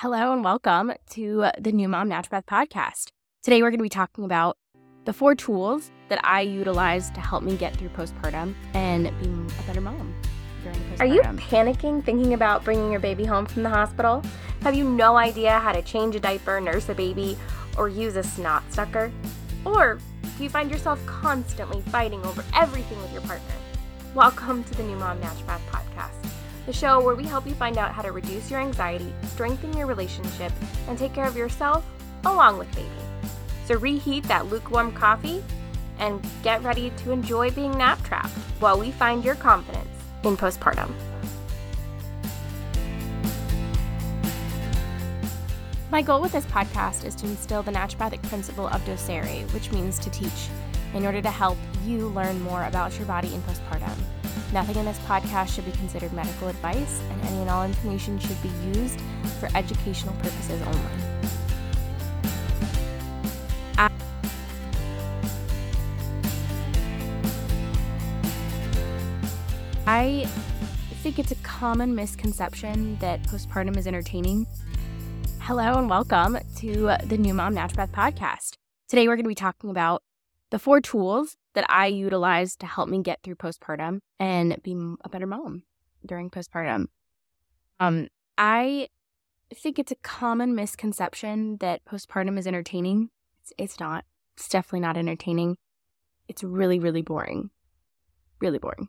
Hello and welcome to the New Mom Naturopath podcast. Today we're going to be talking about the four tools that I utilize to help me get through postpartum and being a better mom during postpartum. Are you panicking thinking about bringing your baby home from the hospital? Have you no idea how to change a diaper, nurse a baby, or use a snot sucker? Or do you find yourself constantly fighting over everything with your partner? Welcome to the New Mom Naturopath podcast the show where we help you find out how to reduce your anxiety, strengthen your relationship, and take care of yourself along with baby. So reheat that lukewarm coffee and get ready to enjoy being nap trapped while we find your confidence in postpartum. My goal with this podcast is to instill the naturopathic principle of docere, which means to teach, in order to help you learn more about your body in postpartum. Nothing in this podcast should be considered medical advice, and any and all information should be used for educational purposes only. I think it's a common misconception that postpartum is entertaining. Hello and welcome to the New Mom Naturopath podcast. Today we're going to be talking about the four tools that I utilize to help me get through postpartum and be a better mom during postpartum. Um, I think it's a common misconception that postpartum is entertaining. It's, it's not. It's definitely not entertaining. It's really, really boring. Really boring.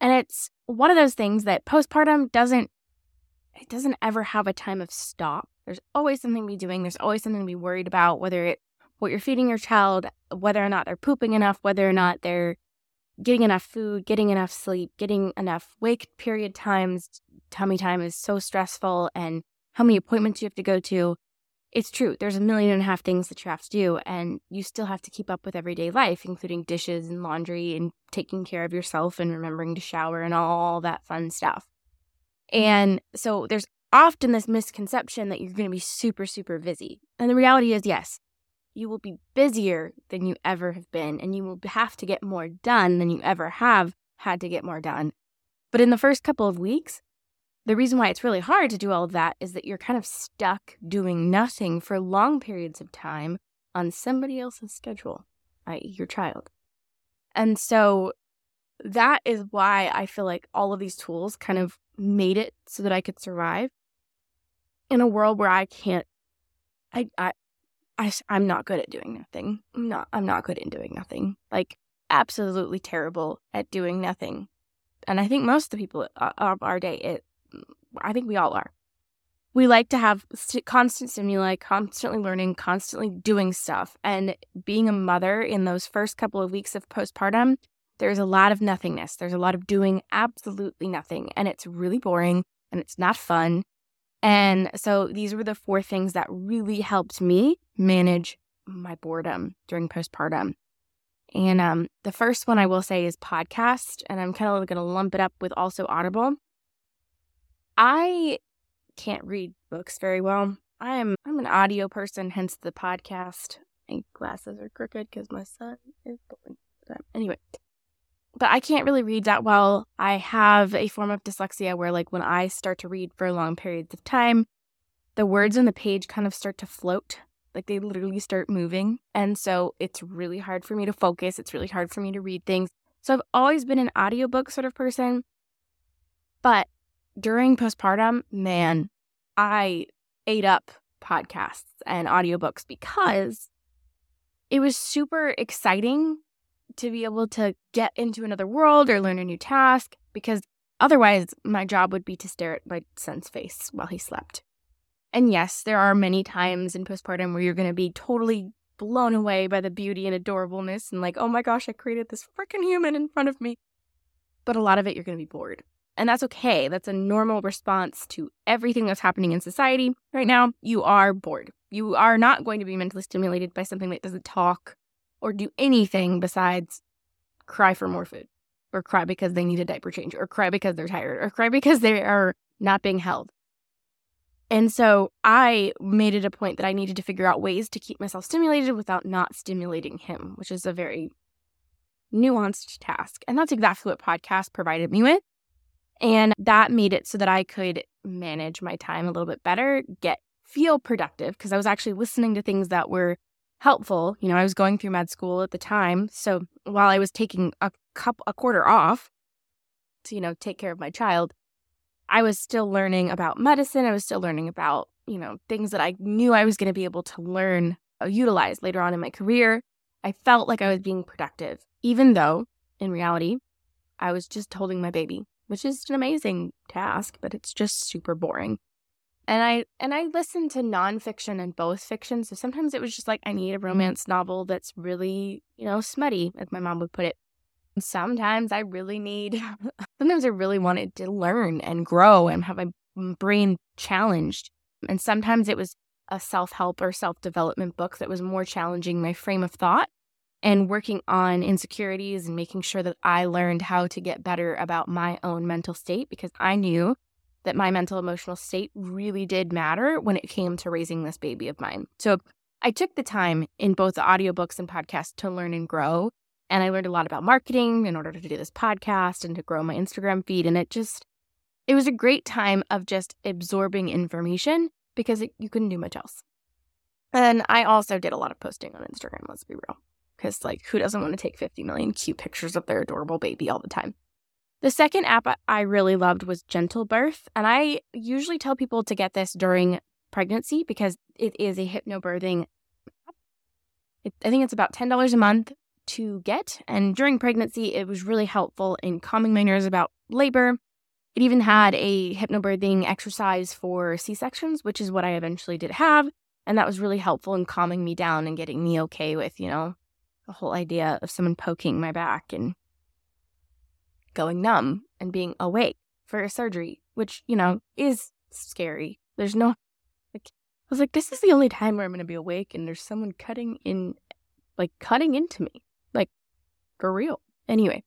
And it's one of those things that postpartum doesn't it doesn't ever have a time of stop. There's always something to be doing. There's always something to be worried about, whether it what you're feeding your child, whether or not they're pooping enough, whether or not they're getting enough food, getting enough sleep, getting enough wake period times, tummy time is so stressful, and how many appointments you have to go to. It's true. There's a million and a half things that you have to do, and you still have to keep up with everyday life, including dishes and laundry and taking care of yourself and remembering to shower and all that fun stuff. And so there's often this misconception that you're going to be super, super busy. And the reality is, yes, you will be busier than you ever have been, and you will have to get more done than you ever have had to get more done. But in the first couple of weeks, the reason why it's really hard to do all of that is that you're kind of stuck doing nothing for long periods of time on somebody else's schedule, i.e., your child. And so that is why I feel like all of these tools kind of made it so that I could survive in a world where I can't I, I I, I'm not good at doing nothing. I'm not, I'm not good at doing nothing. Like, absolutely terrible at doing nothing. And I think most of the people uh, of our day, it, I think we all are. We like to have constant stimuli, constantly learning, constantly doing stuff. And being a mother in those first couple of weeks of postpartum, there's a lot of nothingness. There's a lot of doing absolutely nothing. And it's really boring and it's not fun. And so these were the four things that really helped me manage my boredom during postpartum. And um, the first one I will say is podcast, and I'm kind of going to lump it up with also Audible. I can't read books very well. I am I'm an audio person, hence the podcast. My glasses are crooked because my son is them. Anyway, but I can't really read that well. I have a form of dyslexia where, like, when I start to read for long periods of time, the words on the page kind of start to float. Like, they literally start moving. And so it's really hard for me to focus. It's really hard for me to read things. So I've always been an audiobook sort of person. But during postpartum, man, I ate up podcasts and audiobooks because it was super exciting to be able to get into another world or learn a new task because otherwise my job would be to stare at my son's face while he slept. And yes, there are many times in postpartum where you're going to be totally blown away by the beauty and adorableness and like, oh my gosh, I created this freaking human in front of me. But a lot of it, you're going to be bored. And that's okay. That's a normal response to everything that's happening in society right now. You are bored. You are not going to be mentally stimulated by something that doesn't talk or do anything besides cry for more food or cry because they need a diaper change or cry because they're tired or cry because they are not being held. And so I made it a point that I needed to figure out ways to keep myself stimulated without not stimulating him, which is a very nuanced task. And that's exactly what podcast provided me with. And that made it so that I could manage my time a little bit better, get feel productive because I was actually listening to things that were helpful. You know, I was going through med school at the time, so while I was taking a cup a quarter off to you know take care of my child, I was still learning about medicine. I was still learning about you know things that I knew I was going to be able to learn uh, utilize later on in my career. I felt like I was being productive, even though in reality, I was just holding my baby, which is an amazing task, but it's just super boring. And I and I listened to nonfiction and both fiction. So sometimes it was just like I need a mm-hmm. romance novel that's really, you know, smutty, as my mom would put it. Sometimes I really need sometimes I really wanted to learn and grow and have my brain challenged. And sometimes it was a self-help or self-development book that was more challenging my frame of thought and working on insecurities and making sure that I learned how to get better about my own mental state because I knew that my mental emotional state really did matter when it came to raising this baby of mine. So I took the time in both the audiobooks and podcasts to learn and grow. And I learned a lot about marketing in order to do this podcast and to grow my Instagram feed. And it just, it was a great time of just absorbing information because it, you couldn't do much else. And I also did a lot of posting on Instagram, let's be real. Because, like, who doesn't want to take 50 million cute pictures of their adorable baby all the time? The second app I really loved was Gentle Birth. And I usually tell people to get this during pregnancy because it is a hypnobirthing app. It, I think it's about $10 a month to get. And during pregnancy, it was really helpful in calming my nerves about labor. It even had a hypnobirthing exercise for C sections, which is what I eventually did have. And that was really helpful in calming me down and getting me okay with, you know, the whole idea of someone poking my back and going numb and being awake for a surgery, which, you know, is scary. There's no, like, I was like, this is the only time where I'm going to be awake and there's someone cutting in, like, cutting into me, like, for real. Anyway.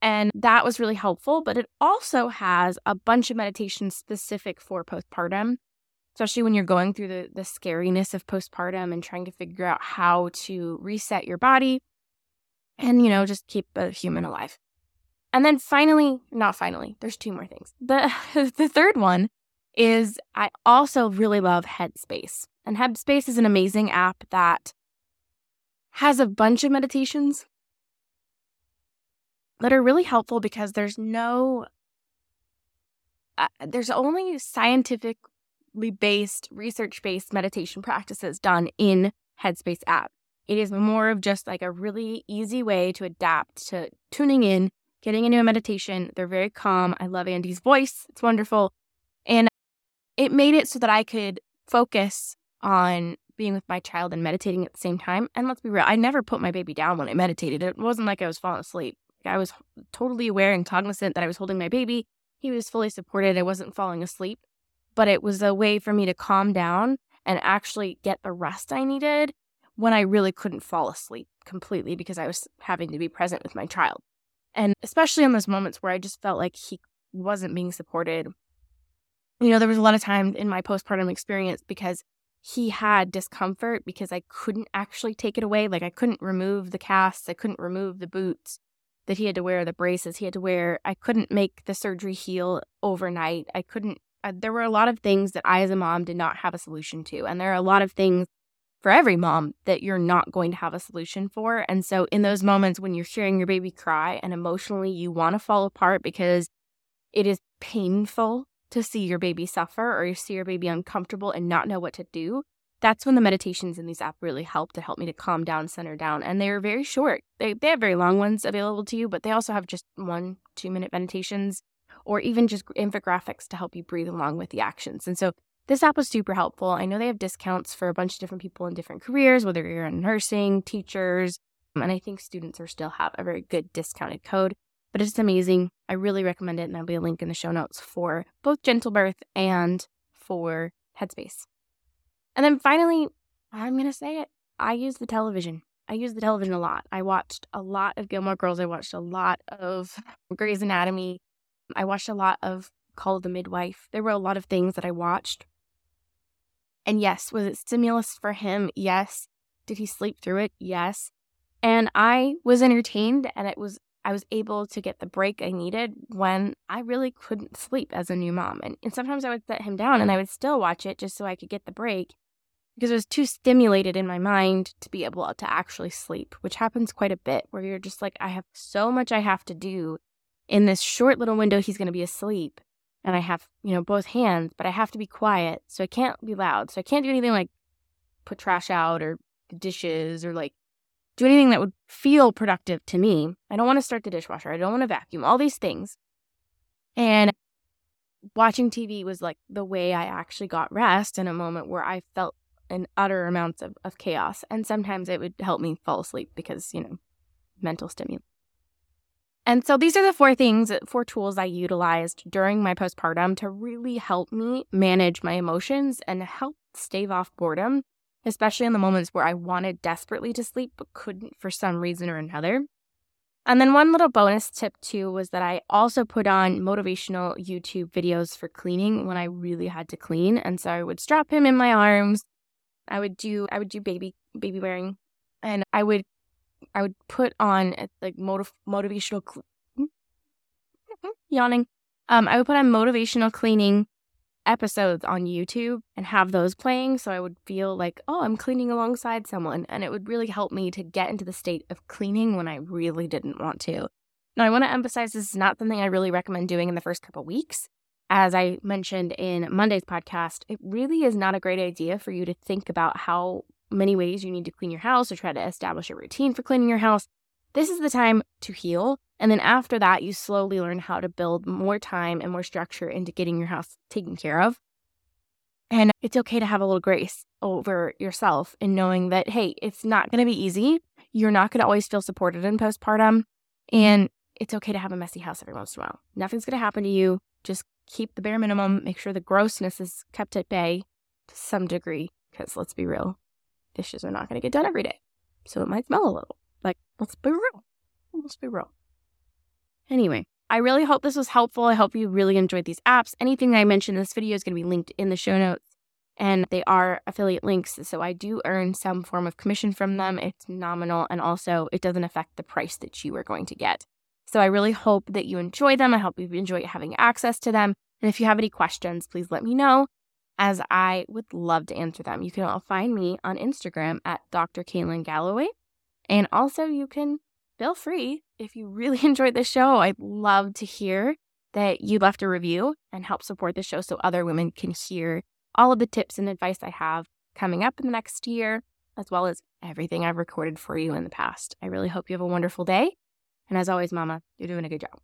And that was really helpful, but it also has a bunch of meditations specific for postpartum, especially when you're going through the, the scariness of postpartum and trying to figure out how to reset your body and, you know, just keep a human alive. And then finally, not finally, there's two more things. The the third one is I also really love Headspace. And Headspace is an amazing app that has a bunch of meditations that are really helpful because there's no uh, there's only scientifically based research based meditation practices done in Headspace app. It is more of just like a really easy way to adapt to tuning in getting into a meditation. They're very calm. I love Andy's voice, it's wonderful. And it made it so that I could focus on being with my child and meditating at the same time. And let's be real, I never put my baby down when I meditated. It wasn't like I was falling asleep. I was totally aware and cognizant that I was holding my baby. He was fully supported. I wasn't falling asleep, but it was a way for me to calm down and actually get the rest I needed when I really couldn't fall asleep completely because I was having to be present with my child. And especially in those moments where I just felt like he wasn't being supported. You know, there was a lot of times in my postpartum experience because he had discomfort because I couldn't actually take it away. Like I couldn't remove the casts, I couldn't remove the boots that he had to wear, the braces he had to wear. I couldn't make the surgery heal overnight. I couldn't, there were a lot of things that I as a mom did not have a solution to. And there are a lot of things for every mom that you're not going to have a solution for. And so, in those moments when you're hearing your baby cry and emotionally you want to fall apart because it is painful to see your baby suffer or you see your baby uncomfortable and not know what to do, that's when the meditations in these apps really help to help me to calm down, center down. And they are very short. They, they have very long ones available to you, but they also have just one, two minute meditations or even just infographics to help you breathe along with the actions. And so this app was super helpful. I know they have discounts for a bunch of different people in different careers, whether you're in nursing, teachers, um, and I think students are still have a very good discounted code. But it's amazing. I really recommend it, and there'll be a link in the show notes for both Gentle Birth and for Headspace. And then finally, I'm gonna say it. I use the television. I use the television a lot. I watched a lot of Gilmore Girls. I watched a lot of Grey's Anatomy. I watched a lot of Call of the Midwife. There were a lot of things that I watched and yes, was it stimulus for him? Yes. Did he sleep through it? Yes. And I was entertained and it was I was able to get the break I needed when I really couldn't sleep as a new mom. And, and sometimes I would set him down and I would still watch it just so I could get the break because it was too stimulated in my mind to be able to actually sleep, which happens quite a bit where you're just like, I have so much I have to do in this short little window he's going to be asleep. And I have, you know, both hands, but I have to be quiet. So I can't be loud. So I can't do anything like put trash out or dishes or like do anything that would feel productive to me. I don't want to start the dishwasher. I don't want to vacuum, all these things. And watching TV was like the way I actually got rest in a moment where I felt an utter amounts of, of chaos. And sometimes it would help me fall asleep because, you know, mental stimulant. And so these are the four things, four tools I utilized during my postpartum to really help me manage my emotions and help stave off boredom, especially in the moments where I wanted desperately to sleep but couldn't for some reason or another. And then one little bonus tip too was that I also put on motivational YouTube videos for cleaning when I really had to clean. And so I would strap him in my arms I would do I would do baby baby wearing, and I would I would put on uh, like motiv- motivational cl- yawning. Um, I would put on motivational cleaning episodes on YouTube and have those playing, so I would feel like oh I'm cleaning alongside someone, and it would really help me to get into the state of cleaning when I really didn't want to. Now I want to emphasize this is not something I really recommend doing in the first couple weeks as I mentioned in Monday's podcast, it really is not a great idea for you to think about how many ways you need to clean your house or try to establish a routine for cleaning your house. This is the time to heal. And then after that, you slowly learn how to build more time and more structure into getting your house taken care of. And it's okay to have a little grace over yourself in knowing that, hey, it's not going to be easy. You're not going to always feel supported in postpartum. And it's okay to have a messy house every once in a while. Nothing's going to happen to you. Just keep the bare minimum, make sure the grossness is kept at bay to some degree, because let's be real, dishes are not going to get done every day. So it might smell a little. Like, let's be real. Let's be real. Anyway, I really hope this was helpful. I hope you really enjoyed these apps. Anything I mentioned in this video is going to be linked in the show notes, and they are affiliate links. So I do earn some form of commission from them. It's nominal, and also it doesn't affect the price that you are going to get. So I really hope that you enjoy them. I hope you enjoy having access to them. And if you have any questions, please let me know as I would love to answer them. You can all find me on Instagram at Dr. Kailyn Galloway. And also, you can feel free if you really enjoyed the show. I'd love to hear that you left a review and help support the show so other women can hear all of the tips and advice I have coming up in the next year, as well as everything I've recorded for you in the past. I really hope you have a wonderful day and as always, Mama, you're doing a good job.